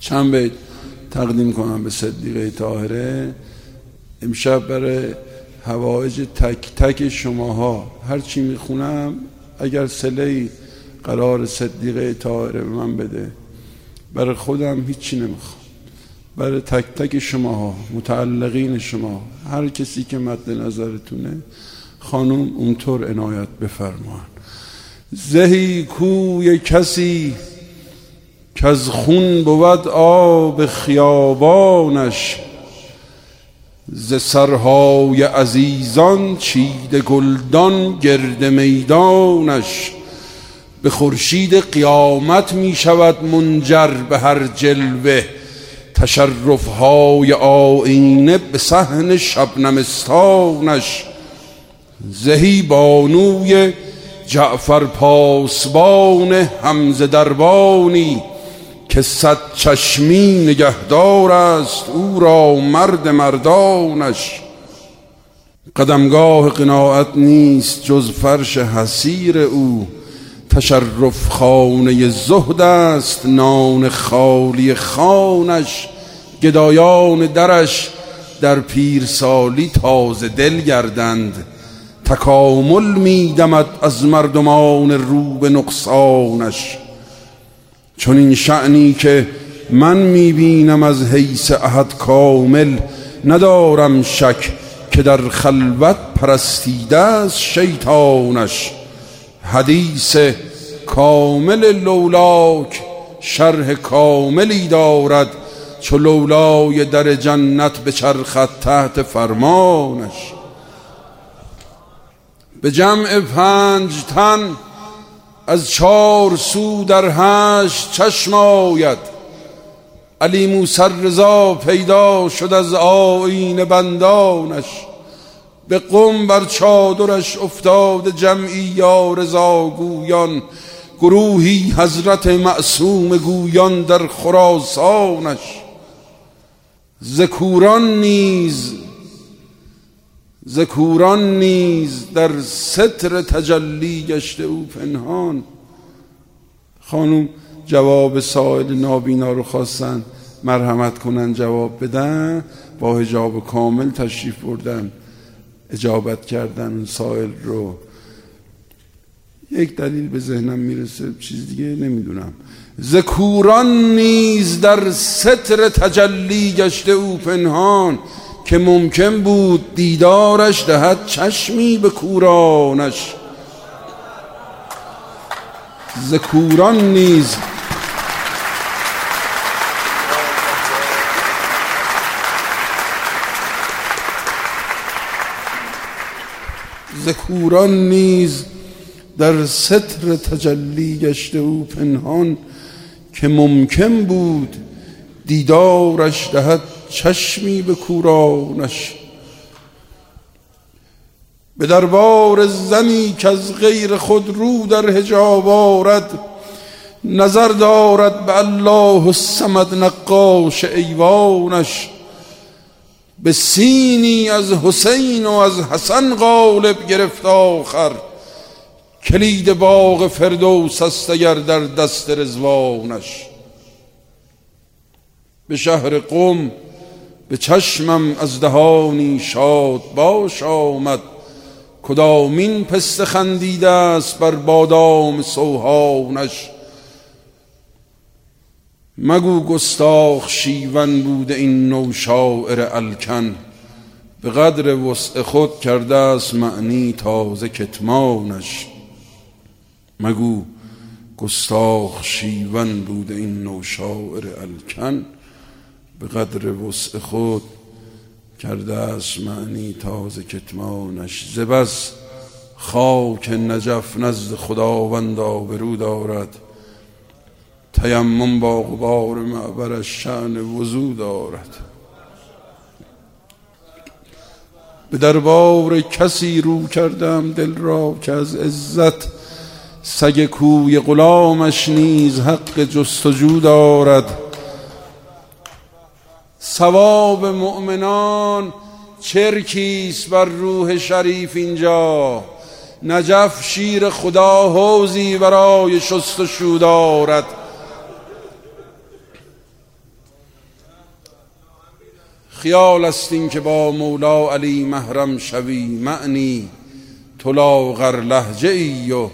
چند بیت تقدیم کنم به صدیقه طاهره. امشب برای هوایج تک تک شماها هر چی می‌خونم اگر سله قرار صدیقه طاهره به من بده برای خودم هیچی نمی‌خوام. برای تک تک شماها متعلقین شما هر کسی که مد نظرتونه خانم اونطور عنایت بفرمان زهی کوی کسی که از خون بود آب خیابانش. ز سرهای عزیزان چید گلدان گرد میدانش. به خورشید قیامت می شود منجر به هر جلوه. تشرفهای آینه به صحن شبنمستانش. زهی بانوی جعفر پاسبان حمز دربانی. که صد چشمی نگهدار است او را مرد مردانش. قدمگاه قناعت نیست جز فرش حسیر او. تشرف خانه زهد است نان خالی خانش. گدایان درش در پیرسالی تازه دل گردند. تکامل میدمد از مردمان رو به نقصانش. چون این شعنی که من می‌بینم از حیث احد کامل ندارم شک که در خلوت پرستیده از شیطانش. حدیث کامل لولاک شرح کاملی دارد چو لولای در جنت به چرخت تحت فرمانش. به جمع پنج تن از چار سو در هشت چشم آید. علی موسر رضا پیدا شد از آین بندانش. به قم بر چادرش افتاد جمعی یا رضا گویان. گروهی حضرت معصوم گویان در خراسانش. ذکوران نیز ذکوران نیز در ستر تجلی گشته او پنهان. خانوم جواب سائل نابینا رو خواستن. مرحمت کنن جواب بدن. با هجاب کامل تشریف بردن. اجابت کردن اون سائل رو. یک دلیل به ذهنم می‌رسه چیز دیگه نمی‌دونم. ذکوران نیز در ستر تجلی گشته او پنهان. که ممکن بود دیدارش دهد چشمی به کورانش. ذکوران نیز ذکوران نیز در ستر تجلی گشته او پنهان که ممکن بود دیدارش دهد چشمی به کورانش. به دربار زنی که از غیر خود رو در هجاب آرد نظر دارد به الله الصمد نقاش ایوانش. به سینی از حسین و از حسن غالب گرفت آخر کلید باغ فردوس است اگر در دست رزوانش به شهر قم به چشمم از دهانی شاد باش آمد. کدامین پست خندیده است بر بادام سوهانش؟ مگو گستاخ شیون بوده این نو شاعر الکن. به قدر وسع خود کرده است معنی تازه کتمانش. مگو گستاخ شیون بوده این نو شاعر الکن؟ به قدر وسع خود کرده است معنی تازه کتمانش. زبس خاک نجف نزد خداوند آبرو دارد. تیمم با غبار معبرش شعن وضو دارد. به دربار کسی رو کردم دل را که از عزت سگ کوی غلامش نیز حق جستجو دارد. ثواب مؤمنان چرکیست بر روح شریف اینجا. نجف شیر خدا حوزی برای شست و دارد. خیال است این که با مولا علی محرم شوی معنی. تو لاغر لحجه ای و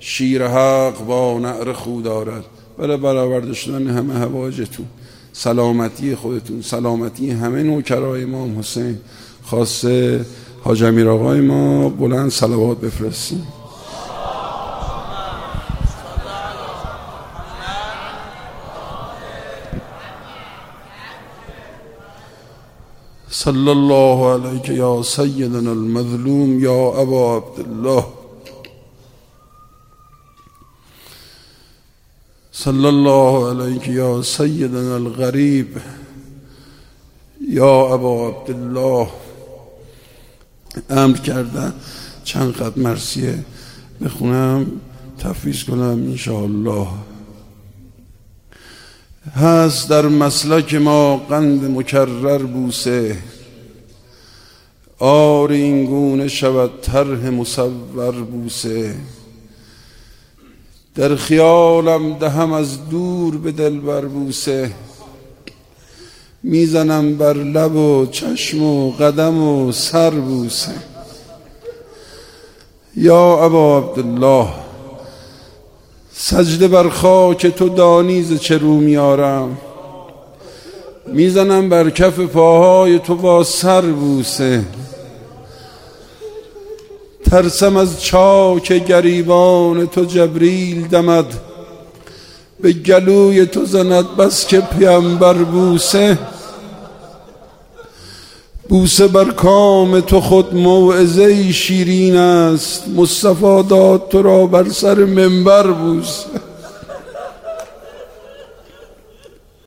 شیر حق با نعر خود دارد. برای برآورده شدن همه هواجتون. سلامتی خودتون سلامتی همه نوکرای امام حسین. خاصه حاج امیر آقای ما بلند صلوات بفرستیم. صلی الله علیک یا سیدنا المظلوم یا ابا عبدالله. صلی الله علیک یا سیدنا الغریب یا ابا عبدالله امر کردن. چند قد مرسیه بخونم تفویض کنم انشاءالله. هست در مسلک ما قند مکرر بوسه. آر این گونه شود طرح مصور بوسه. در خیالم دهم از دور به دل بر بوسه. می‌زنم بر لب و چشم و قدم و سر بوسه. یا ابا عبدالله سجده بر خاک تو دانیز چه رو میارم. می‌زنم بر کف پاهای تو با سر بوسه. ترسم از چاک گریبان تو جبریل دمد. به گلوی تو زند بس که پیامبر بوسه. بوسه بر کام تو خود موعظه شیرین است. مصطفی داد تو را بر سر منبر بوسه.